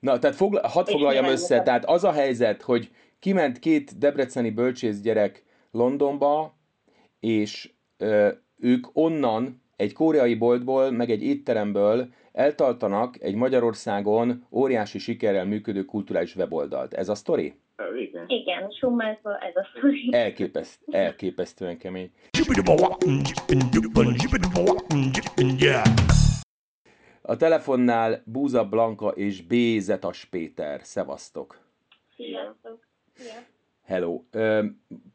Na, tehát fogla, hadd foglaljam össze, tehát az a helyzet, hogy kiment két debreceni bölcsész gyerek Londonba, és ö, ők onnan egy koreai boltból, meg egy étteremből eltartanak egy Magyarországon óriási sikerrel működő kulturális weboldalt. Ez a sztori? Igen. Igen, summázva ez a sztori. Elképeszt, elképesztően kemény. A telefonnál Búza Blanka és B. Zetas Péter. Szevasztok! Sziasztok! Szia. Hello. Ö,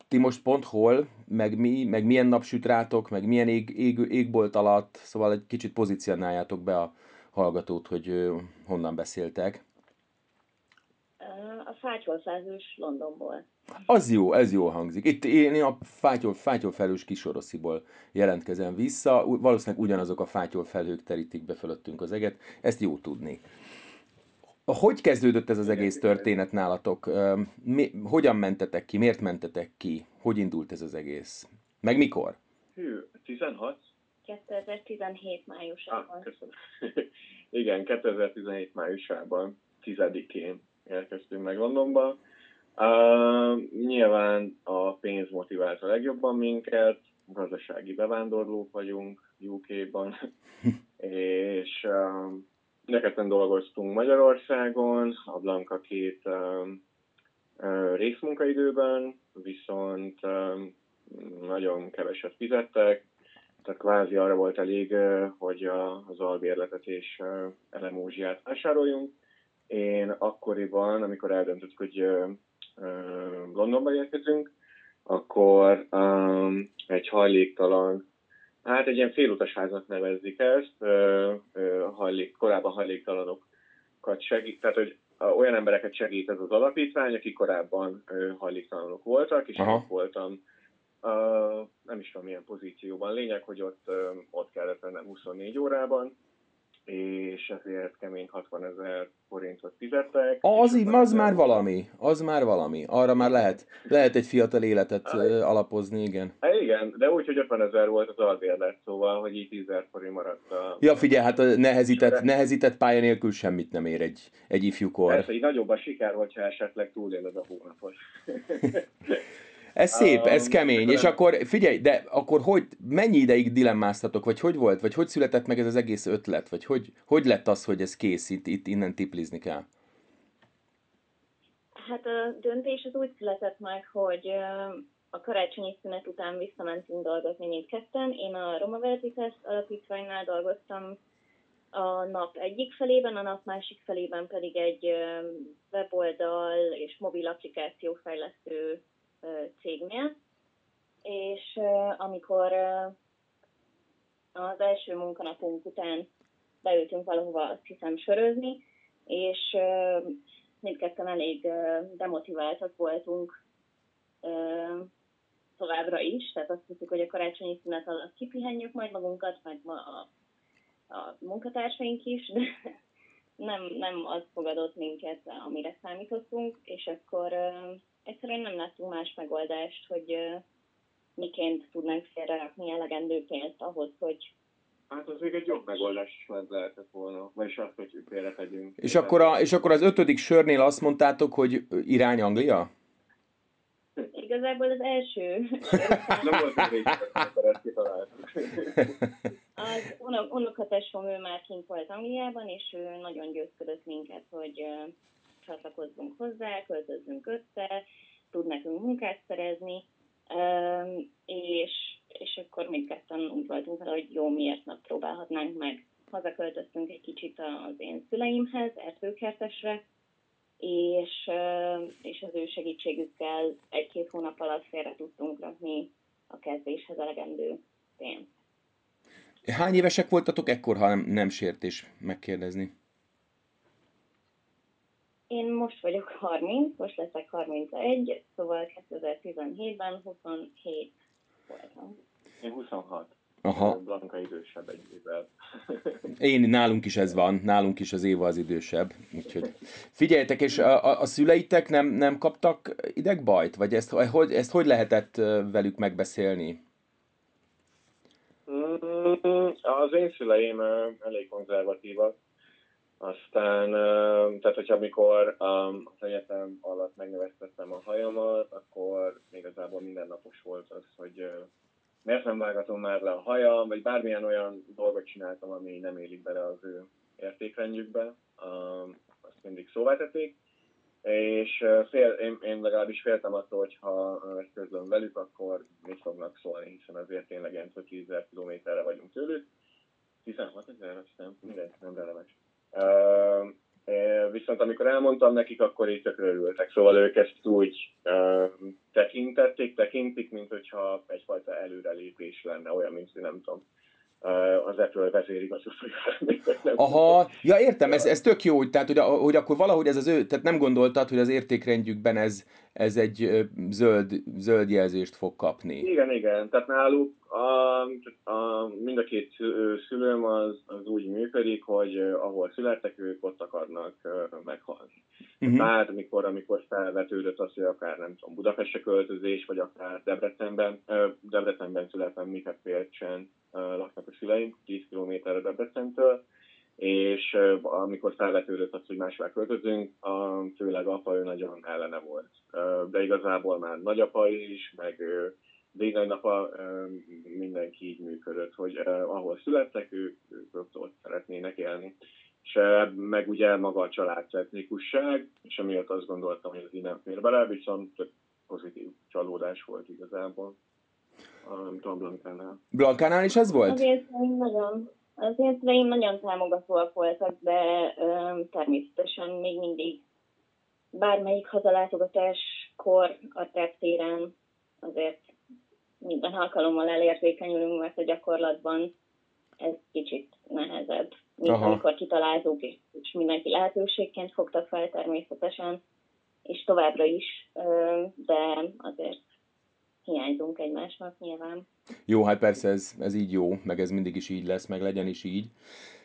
ti most pont hol, meg mi, meg milyen nap süt rátok, meg milyen ég, ég, égbolt alatt, szóval egy kicsit pozícionáljátok be a hallgatót, hogy ö, honnan beszéltek. A fátyolfázős Londonból. Az jó, ez jó hangzik. Itt én a fátyol, fátyolfelhős kisorosziból jelentkezem vissza. Valószínűleg ugyanazok a fátyolfelhők terítik be fölöttünk az eget. Ezt jó tudni. Hogy kezdődött ez az egész történet nálatok? Mi, hogyan mentetek ki? Miért mentetek ki? Hogy indult ez az egész? Meg mikor? Hű, 16? 2017 Ah, májusában. köszönöm. Igen, 2017 májusában, 10-én érkeztünk meg Londonba. Uh, nyilván a pénz motivált a legjobban minket, gazdasági bevándorlók vagyunk UK-ban, és uh, neketten dolgoztunk Magyarországon, a Blanka két uh, részmunkaidőben, viszont um, nagyon keveset fizettek, tehát kvázi arra volt elég, hogy az albérletet és elemózsiát vásároljunk. Én akkoriban, amikor eldöntöttük, hogy Londonba érkezünk, akkor um, egy hajléktalan, hát egy ilyen félutas háznak nevezik ezt, ö, ö, hajlék, korábban hajléktalanokat segít, tehát hogy olyan embereket segít ez az alapítvány, akik korábban ö, hajléktalanok voltak, és Aha. én voltam Uh, nem is tudom milyen pozícióban. Lényeg, hogy ott, uh, ott kellett lennem 24 órában, és ezért kemény 60 ezer forintot fizettek. Az, így- az már valami. Az már valami. Arra már lehet, lehet egy fiatal életet ö, alapozni, igen. Hát igen, de úgy, hogy 50 ezer volt az albérlet, szóval, hogy így 10 ezer forint maradt a... Ja, figyelj, hát a nehezített, nehezített pálya nélkül semmit nem ér egy, egy ifjúkor. Persze, így nagyobb a siker, hogyha esetleg túléled a hónapot. Ez szép, ez Um, kemény. És akkor figyelj, de akkor hogy, mennyi ideig dilemmáztatok, vagy hogy volt, vagy hogy született meg ez az egész ötlet, vagy hogy, hogy lett az, hogy ez kész, itt, itt innen tiplizni kell? Hát a döntés az úgy született meg, hogy a karácsonyi szünet után visszamentünk dolgozni mindketten. Én a Roma Vertitas alapítványnál dolgoztam a nap egyik felében, a nap másik felében pedig egy weboldal és mobil applikáció fejlesztő cégnél. És amikor az első munkanapunk után beültünk valahova, azt hiszem, sörözni, és mindketten elég demotiváltak voltunk továbbra is, tehát azt hiszük, hogy a karácsonyi szünet alatt kipihenjük majd magunkat, meg ma a, a munkatársaink is, de nem, nem az fogadott minket, amire számítottunk, és akkor egyszerűen nem láttunk más megoldást, hogy miként tudnánk félrerakni elegendő pénzt ahhoz, hogy Hát az még egy jobb megoldás is meg lehetett volna, vagyis azt, hogy félretegyünk. És akkor, a, és akkor az ötödik sörnél azt mondtátok, hogy irány Anglia? igazából az első Nem volt még. Az unok, unokatesom, ő már kint volt Angliában, és ő nagyon győzködött minket, hogy csatlakozzunk hozzá, költözzünk össze, tud nekünk munkát szerezni, és, és akkor mindketten úgy voltunk vele, hogy jó, miért megpróbálhatnánk meg. Hazaköltöztünk egy kicsit az én szüleimhez, Erdőkertesre, és, és az ő segítségükkel egy-két hónap alatt félre tudtunk rakni a kezdéshez elegendő pénzt. Hány évesek voltatok ekkor, ha nem, nem sértés megkérdezni? Én most vagyok 30, most leszek 31, szóval 2017-ben 27 voltam. Én 26. Aha. Blanka idősebb egy évvel. Én, nálunk is ez van, nálunk is az Éva az idősebb. Úgyhogy figyeljetek, és a, a, a szüleitek nem, nem kaptak idegbajt? Vagy ezt, hogy, ezt hogy lehetett velük megbeszélni? Mm, Az én szüleim elég konzervatívak, Aztán, tehát hogyha amikor az egyetem alatt megneveztettem a hajamat, akkor igazából mindennapos volt az, hogy miért nem vágatom már le a hajam, vagy bármilyen olyan dolgot csináltam, ami nem élik bele az ő értékrendjükbe, azt mindig szóvá tették. És fél, én, én legalábbis féltem attól, hogy ha ezt közlöm velük, akkor mit fognak szólni, hiszen azért tényleg ilyen 10 kilométerre vagyunk tőlük. 16 ezer, azt hiszem, mindegy, nem releváns. Viszont amikor elmondtam nekik, akkor így tökre örültek. Szóval ők ezt úgy tekintették, tekintik, mint hogyha egyfajta előrelépés lenne, olyan, mint nem tudom, az Apple vezérigazgatója. Aha, ja értem, ez, ez tök jó, tehát hogy, hogy akkor valahogy ez az ő, tehát nem gondoltad, hogy az értékrendjükben ez, ez egy zöld, zöld jelzést fog kapni. Igen, igen, tehát náluk a, a, mind a két szülőm az, az úgy működik, hogy ahol születtek, ők ott akarnak meghalni. Uh-huh. Bár mikor, amikor felvetődött az, hogy akár nem tudom, Budapestre költözés, vagy akár Debrecenben, Debrecenben születtem, Miket Pélcsen laknak a szüleim, 10 kilométerre Debrecentől, és amikor felvetődött az, hogy máshová költözünk, főleg apa ő nagyon ellene volt. De igazából már nagyapa is, meg dédnagynapa mindenki így működött, hogy ahol születtek, ők, ők ott szeretnének élni. És meg ugye maga a család etnikusság, és emiatt azt gondoltam, hogy ez így nem fér bele, viszont pozitív csalódás volt igazából. Nem tudom, Blankánál. Blankánál is ez volt? Azért nagyon, az én nagyon támogatóak voltak, de ö, természetesen még mindig bármelyik hazalátogatáskor a reptéren azért minden alkalommal elértékenyülünk, mert a gyakorlatban ez kicsit nehezebb, mint Aha. amikor kitaláltuk, és mindenki lehetőségként fogta fel természetesen, és továbbra is, de azért hiányzunk egymásnak nyilván. Jó, hát persze ez, ez így jó, meg ez mindig is így lesz, meg legyen is így.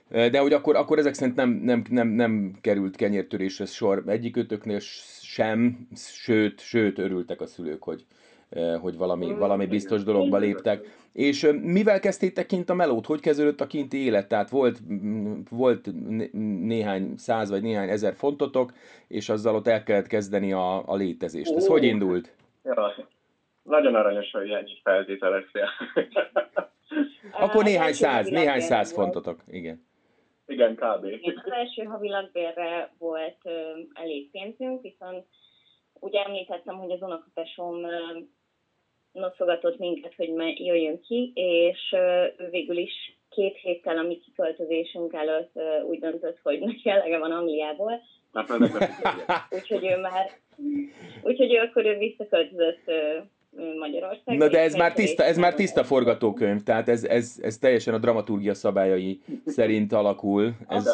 De hogy akkor, akkor ezek szerint nem, nem, nem, nem került kenyértörésre sor egyikőtöknél sem, sőt, sőt örültek a szülők, hogy, hogy valami, valami biztos dologba léptek. És mivel kezdtétek kint a melót? Hogy kezdődött a kinti élet? Tehát volt, volt néhány száz vagy néhány ezer fontotok, és azzal ott el kellett kezdeni a, a létezést. Ez hogy indult? Ja, nagyon aranyos, hogy ennyi feltételeztél. Akkor néhány száz, néhány száz fontotok, igen. Igen, kb. Az első havi lakbérre volt ö, elég pénzünk, viszont ugye említettem, hogy az unokatesom noszogatott minket, hogy jöjjön ki, és végül is két héttel a mi kiköltözésünk előtt úgy döntött, hogy neki elege van Angliából. úgyhogy ő már, úgyhogy ő akkor ő visszaköltözött Magyarország. Na de ez már tiszta, ez már tiszta forgatókönyv, tehát ez, ez, ez teljesen a dramaturgia szabályai szerint alakul. Ez...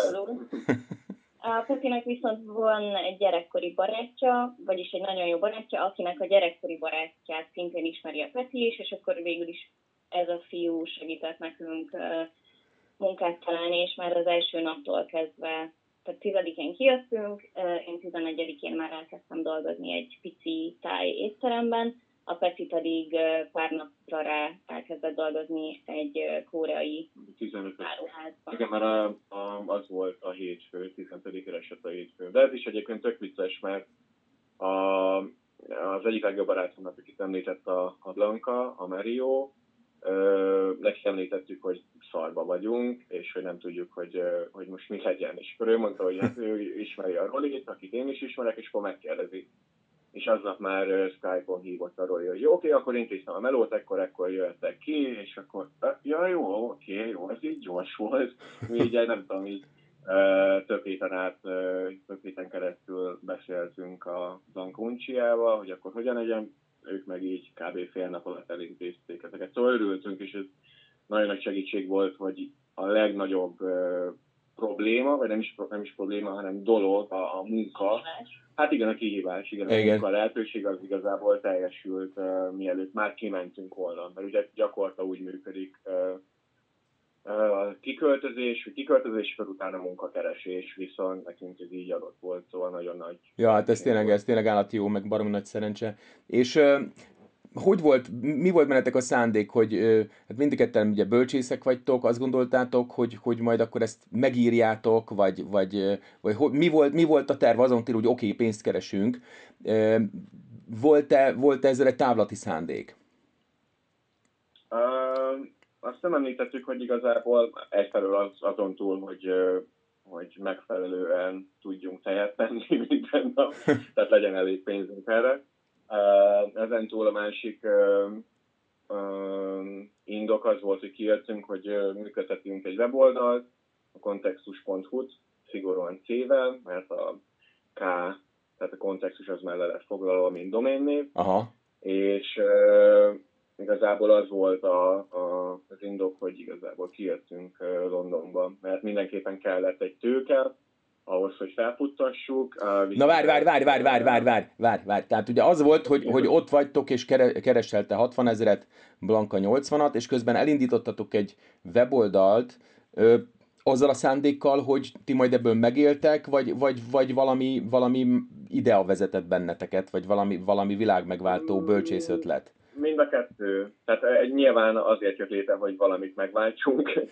A Petinek viszont van egy gyerekkori barátja, vagyis egy nagyon jó barátja, akinek a gyerekkori barátját szintén ismeri a Peti is, és akkor végül is ez a fiú segített nekünk munkát találni, és már az első naptól kezdve, tehát tizedikén kijöttünk, én tizenegyedikén már elkezdtem dolgozni egy pici táj étteremben, a Peti pedig pár napra rá elkezdett dolgozni egy koreai 15 áruházban. Igen, mert a, az volt a hétfő, 15 esett a hétfő. De ez is egyébként tök vicces, mert a, az egyik legjobb barátomnak, akit említett a, a Blanca, a Mario, neki említettük, hogy szarba vagyunk, és hogy nem tudjuk, hogy, hogy most mi legyen. És akkor ő mondta, hogy hát ő ismeri a Rolit, akit én is ismerek, és akkor megkérdezi, és aznap már Skype-on hívott arról, hogy jó, oké, akkor én készítem a melót, ekkor, ekkor jöttek ki, és akkor, ja jó, oké, jó, ez így gyors volt. Mi így nem tudom, így több héten át, több héten keresztül beszéltünk a Zankuncsiával, hogy akkor hogyan legyen, ők meg így kb. fél nap alatt elintézték ezeket. Szóval örültünk, és ez nagyon nagy segítség volt, hogy a legnagyobb probléma, vagy nem is, nem is probléma, hanem dolog, a, a munka, Hát igen, a kihívás, igen, igen. a lehetőség az igazából teljesült, uh, mielőtt már kimentünk volna, mert ugye gyakorta úgy működik uh, a kiköltözés, kiköltözés, és utána munkakeresés, viszont nekünk ez így adott volt, szóval nagyon nagy. Ja, hát ez tényleg, ez tényleg állati jó, meg baromi nagy szerencse. És uh, hogy volt, mi volt menetek a szándék, hogy hát mindig ketten ugye bölcsészek vagytok, azt gondoltátok, hogy, hogy majd akkor ezt megírjátok, vagy, vagy, vagy hogy, mi, volt, mi volt a terv azon hogy oké, okay, pénzt keresünk. Volt-e, volt -e ezzel egy távlati szándék? Uh, azt nem említettük, hogy igazából egyfelől az, azon túl, hogy hogy megfelelően tudjunk tejet tenni minden nap, tehát legyen elég pénzünk erre. Ezen túl a másik indok az volt, hogy kijöttünk, hogy működtetünk egy weboldalt, a kontextus.hu-t, szigorúan C-vel, mert a K, tehát a kontextus az mellett lett foglalva, mint doménnév. Aha. És igazából az volt a, a, az indok, hogy igazából kijöttünk Londonba, mert mindenképpen kellett egy tőke, ahhoz, hogy felfuttassuk. Uh, Na várj, várj, várj, várj, várj, várj, várj, várj, várj. Tehát ugye az volt, hogy, hogy ott vagytok és kereselte 60 ezeret, Blanka 80-at, és közben elindítottatok egy weboldalt, ö, azzal a szándékkal, hogy ti majd ebből megéltek, vagy, vagy, vagy valami, valami idea vezetett benneteket, vagy valami, valami világmegváltó bölcsész ötlet? Mind a kettő. Tehát nyilván azért jött létre, hogy valamit megváltsunk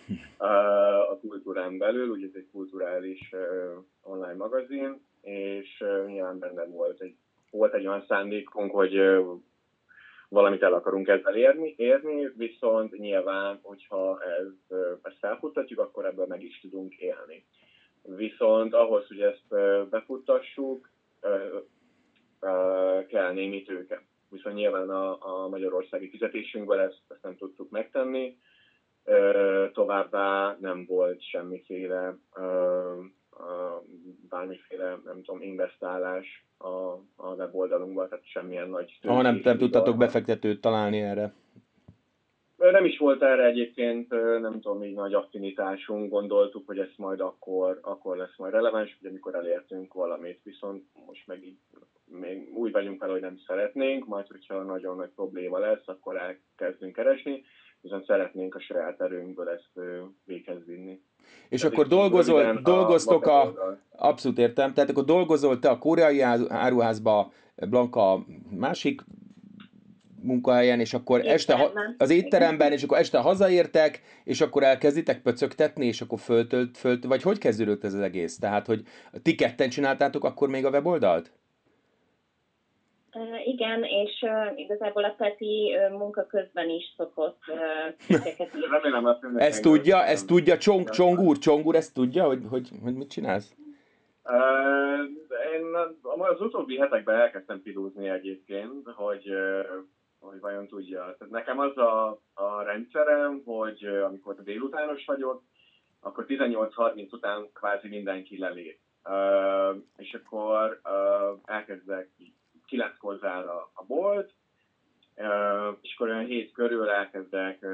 a kultúrán belül, ugye ez egy kulturális online magazin, és nyilván benne volt egy, volt egy olyan szándékunk, hogy valamit el akarunk ezzel érni, érni, viszont nyilván, hogyha ez, ezt felfuttatjuk, akkor ebből meg is tudunk élni. Viszont ahhoz, hogy ezt befuttassuk, kell némi tőke viszont nyilván a, a magyarországi fizetésünkből ezt, ezt nem tudtuk megtenni. Továbbá nem volt semmiféle bármiféle, nem tudom, investálás a, a weboldalunkban, tehát semmilyen nagy... Ha nem, nem tudtatok befektetőt találni erre? Nem is volt erre egyébként, nem tudom, így nagy affinitásunk, gondoltuk, hogy ez majd akkor, akkor lesz majd releváns, hogy amikor elértünk valamit, viszont most meg így még úgy vagyunk fel, hogy nem szeretnénk, majd hogyha nagyon nagy probléma lesz, akkor elkezdünk keresni, viszont szeretnénk a saját erőnkből ezt véghez vinni. És Tehát akkor dolgozol, dolgoztok a, a... Abszolút értem. Tehát akkor dolgozol te a koreai áruházba, Blanka másik munkahelyen, és akkor étteremben. este ha, az étteremben, és akkor este hazaértek, és akkor elkezditek pöcögtetni, és akkor föltölt, fölt, vagy hogy kezdődött ez az egész? Tehát, hogy ti ketten csináltátok akkor még a weboldalt? Igen, és igazából a Peti munka közben is szokott cikkeket. Remélem, Ezt tudja, ezt tudja Csong, Csong úr, Csong úr, ezt tudja, hogy, hogy, hogy mit csinálsz? Uh, én az utóbbi hetekben elkezdtem pilózni egyébként, hogy, hogy vajon tudja. Tehát nekem az a, a rendszerem, hogy amikor délutános vagyok, akkor 18.30 után kvázi mindenki lelép. Uh, és akkor uh, elkezdek kilenckor zár a, a bolt, és akkor olyan hét körül elkezdek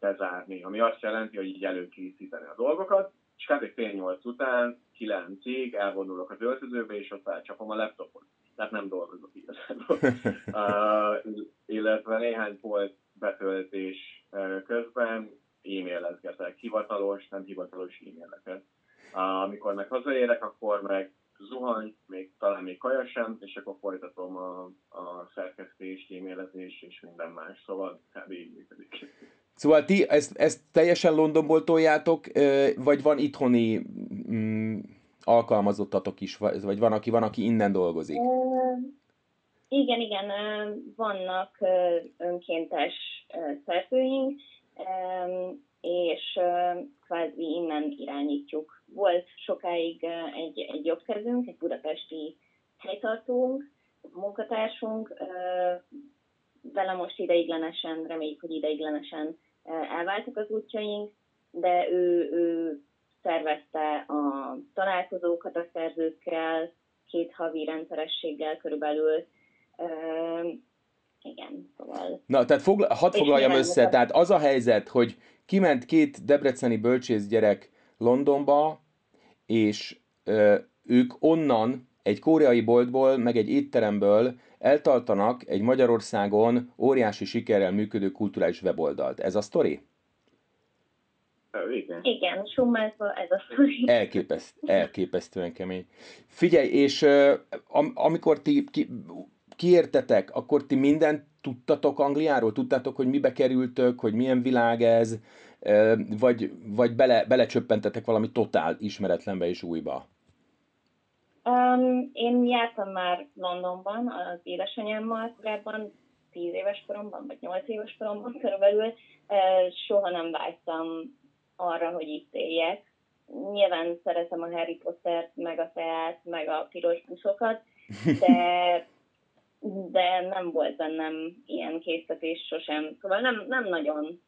bezárni, ami azt jelenti, hogy így előkészíteni a dolgokat, és kb. fél nyolc után, kilencig elvonulok az öltözőbe, és ott felcsapom a laptopot. Tehát nem dolgozok igazából. uh, illetve néhány volt betöltés közben e-mailezgetek, hivatalos, nem hivatalos e-maileket. Uh, amikor meg hazaérek, akkor meg zuhany, még talán még kaja sem, és akkor folytatom a, a szerkesztést, e-mailezést és minden más, szóval kb. így működik. Szóval ti ezt, ezt teljesen Londonból toljátok, vagy van itthoni mm, alkalmazottatok is, vagy van, aki van, aki innen dolgozik? Igen, igen, vannak önkéntes szerzőink, és kvázi innen irányítjuk. Volt sokáig egy, egy jogszerzőnk, egy budapesti helytartónk, munkatársunk, vele most ideiglenesen, reméljük, hogy ideiglenesen elváltak az útjaink, de ő, ő szervezte a találkozókat a szerzőkkel, két havi rendszerességgel körülbelül, igen, szóval... Na, tehát fogla, hadd foglaljam össze, tehát az a helyzet, hogy kiment két debreceni bölcsész gyerek Londonba, és ö, ők onnan egy koreai boltból, meg egy étteremből eltartanak egy Magyarországon óriási sikerrel működő kulturális weboldalt. Ez a sztori? Igen. Igen, summázva ez a sztori. Elképeszt, elképesztően kemény. Figyelj, és uh, am, amikor ti ki, kiértetek, akkor ti mindent tudtatok Angliáról? Tudtátok, hogy mibe kerültök, hogy milyen világ ez, vagy, vagy bele, belecsöppentetek valami totál ismeretlenbe és újba? Um, én jártam már Londonban az édesanyámmal korábban, 10 éves koromban, vagy 8 éves koromban körülbelül. Soha nem vágytam arra, hogy itt éljek. Nyilván szeretem a Harry Pottert, meg a teát, meg a piros buszokat, de, de nem volt bennem ilyen készítés sosem. Szóval nem, nem nagyon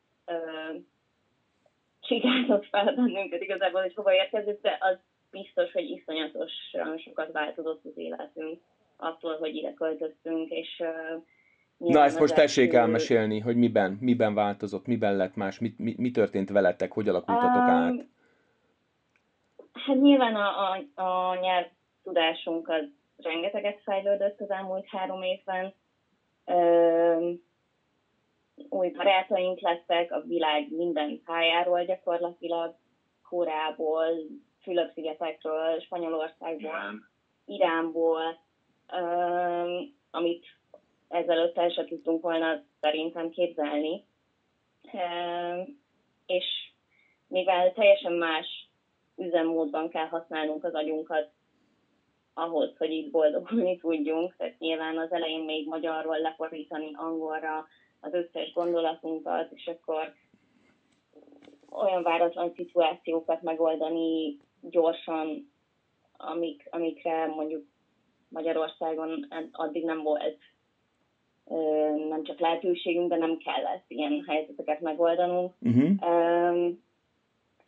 csigáltak fel bennünket igazából, hogy hova érkezett, de az biztos, hogy iszonyatosan sokat változott az életünk attól, hogy ide költöztünk, és uh, Na ezt most tessék elmesélni, hogy miben, miben változott, miben lett más, mi, mi, mi történt veletek, hogy alakultatok um, át? Hát nyilván a, a, a nyelv tudásunk az rengeteget fejlődött az elmúlt három évben. Um, új barátaink lettek a világ minden pályáról gyakorlatilag, Korából, Fülöp-szigetekről, Spanyolországból, Igen. Iránból, um, amit ezelőtt el sem tudtunk volna szerintem képzelni. Um, és mivel teljesen más üzemmódban kell használnunk az agyunkat ahhoz, hogy itt boldogulni tudjunk, tehát nyilván az elején még magyarról lefordítani angolra az összes gondolatunkat, és akkor olyan váratlan szituációkat megoldani gyorsan, amik, amikre mondjuk Magyarországon addig nem volt nem csak lehetőségünk, de nem kellett ilyen helyzeteket megoldanunk. Uh-huh.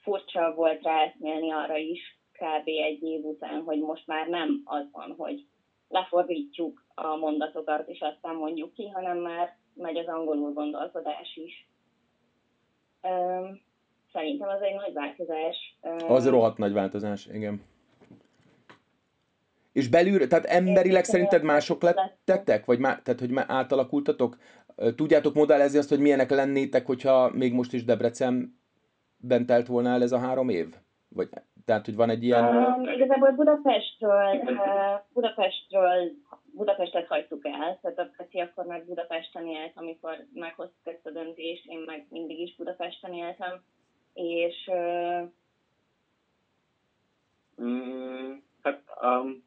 Furcsa volt ráeszmélni arra is, kb. egy év után, hogy most már nem az van, hogy lefordítjuk a mondatokat, és aztán mondjuk ki, hanem már megy az angolul gondolkodás is. Szerintem az egy nagy változás. Az rohadt nagy változás, igen. És belül, tehát emberileg szerinted mások lettetek? Vagy má, tehát, hogy már átalakultatok? Tudjátok modellezni azt, hogy milyenek lennétek, hogyha még most is Debrecenben telt volna el ez a három év? Vagy, tehát, hogy van egy ilyen... Um, igazából Budapestről, uh, Budapestről Budapestet hagytuk el, tehát a Peti akkor már Budapesten élt, amikor meghoztuk ezt a döntést, én meg mindig is Budapesten éltem, és... Mm, hát um,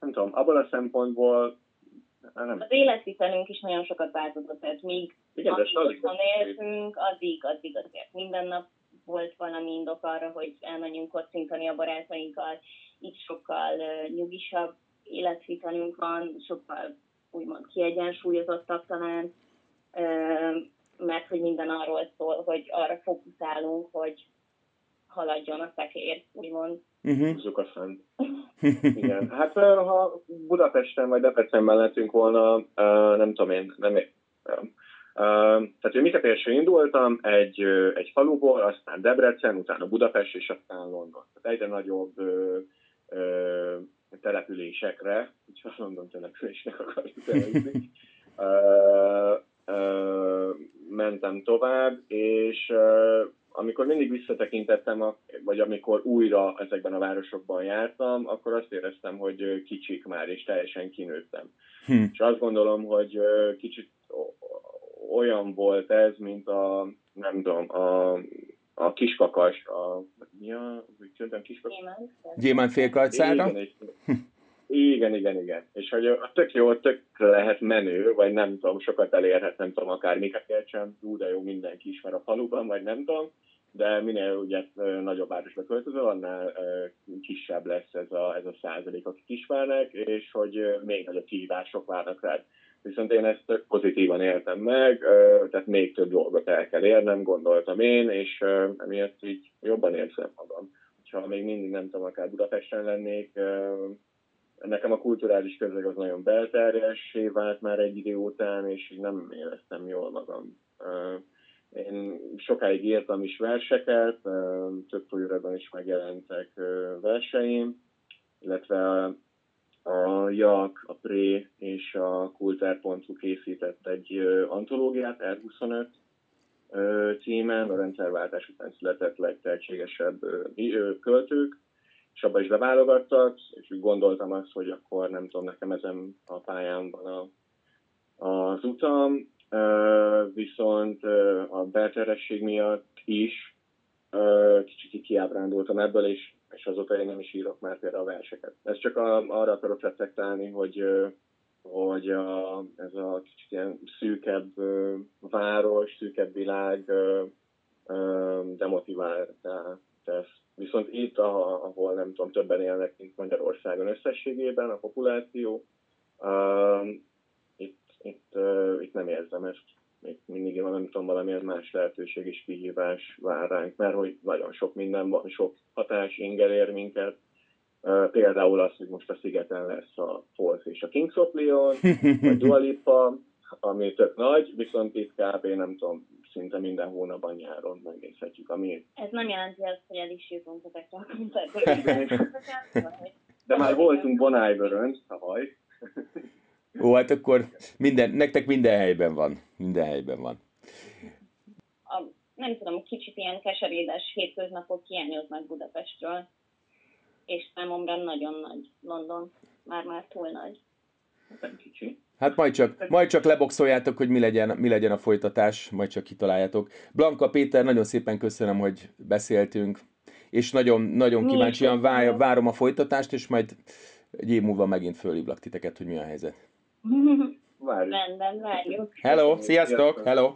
nem tudom, abban a szempontból nem. Az életvitelünk is nagyon sokat változott, tehát még Igen, amíg éltünk, addig, addig azért minden nap volt valami indok arra, hogy elmenjünk kocintani a barátainkkal, itt sokkal uh, nyugisabb életvitelünk van, sokkal úgymond kiegyensúlyozottabb talán, mert hogy minden arról szól, hogy arra fókuszálunk, hogy haladjon a szekér, úgymond. Uh-huh. A fent. Igen. Hát ha Budapesten vagy Debrecenben lettünk volna, nem tudom én, nem én. Tehát én Mikepésről indultam egy, egy faluból, aztán Debrecen, utána Budapest, és aztán London. Tehát egyre nagyobb településekre, úgyhogy London településnek akarjuk elhívni, mentem tovább, és amikor mindig visszatekintettem, vagy amikor újra ezekben a városokban jártam, akkor azt éreztem, hogy kicsik már, és teljesen kinőttem. Hm. És azt gondolom, hogy kicsit olyan volt ez, mint a, nem tudom, a, a kiskakas, a, mi a, hogy kiskakas? Gyémánt félkarcára? Igen, igen, igen, igen. És hogy a tök jó, tök lehet menő, vagy nem tudom, sokat elérhet, nem tudom, akár miket ú, de jó, mindenki ismer a faluban, vagy nem tudom, de minél ugye nagyobb városba költözöl, annál kisebb lesz ez a, ez a százalék, akik ismernek, és hogy még nagyobb kihívások várnak rád. Viszont én ezt pozitívan éltem meg, tehát még több dolgot el kell érnem, gondoltam én, és emiatt így jobban érzem magam. Ha még mindig nem tudom, akár Budapesten lennék, nekem a kulturális közeg az nagyon belterjessé vált már egy idő után, és így nem éreztem jól magam. Én sokáig írtam is verseket, több folyóratban is megjelentek verseim, illetve a JAK, a PRÉ és a Kultár.hu készített egy antológiát, R25 címen, a rendszerváltás után született legtehetségesebb költők, és abban is beválogattak, és úgy gondoltam azt, hogy akkor nem tudom, nekem ezen a pályán a az utam, viszont a belteresség miatt is kicsit kiábrándultam ebből, és, és azóta én nem is írok már például a verseket. Ez csak a, arra akarok reflektálni, hogy hogy a, ez a kicsit ilyen szűkebb város, szűkebb világ demotivál tesz. Viszont itt, ahol nem tudom, többen élnek, mint Magyarországon összességében, a populáció, itt, itt, itt nem érzem ezt. Itt mindig van, nem tudom, valamilyen más lehetőség és kihívás vár ránk, mert hogy nagyon sok minden van, sok hatás ingel ér minket, Például az, hogy most a szigeten lesz a Falls és a Kings of Leon, a Dua Lipa, ami tök nagy, viszont itt kb. nem tudom, szinte minden hónapban nyáron megnézhetjük, ami... Ez nem jelenti azt, hogy el is jutunk ezekre a koncertekre. De már voltunk Bon Iver-ön tavaly. Ó, hát akkor minden, nektek minden helyben van. Minden helyben van. A, nem tudom, kicsit ilyen keserédes hétköznapok hiányoznak Budapestről és számomra nagyon nagy London, már-már túl nagy. kicsi. Hát majd csak, majd csak leboxoljátok, hogy mi legyen, mi legyen a folytatás, majd csak kitaláljátok. Blanka Péter, nagyon szépen köszönöm, hogy beszéltünk, és nagyon, nagyon kíváncsian vár, várom a folytatást, és majd egy év múlva megint fölhívlak titeket, hogy mi a helyzet. Rendben, várjuk. Hello, sziasztok, hello!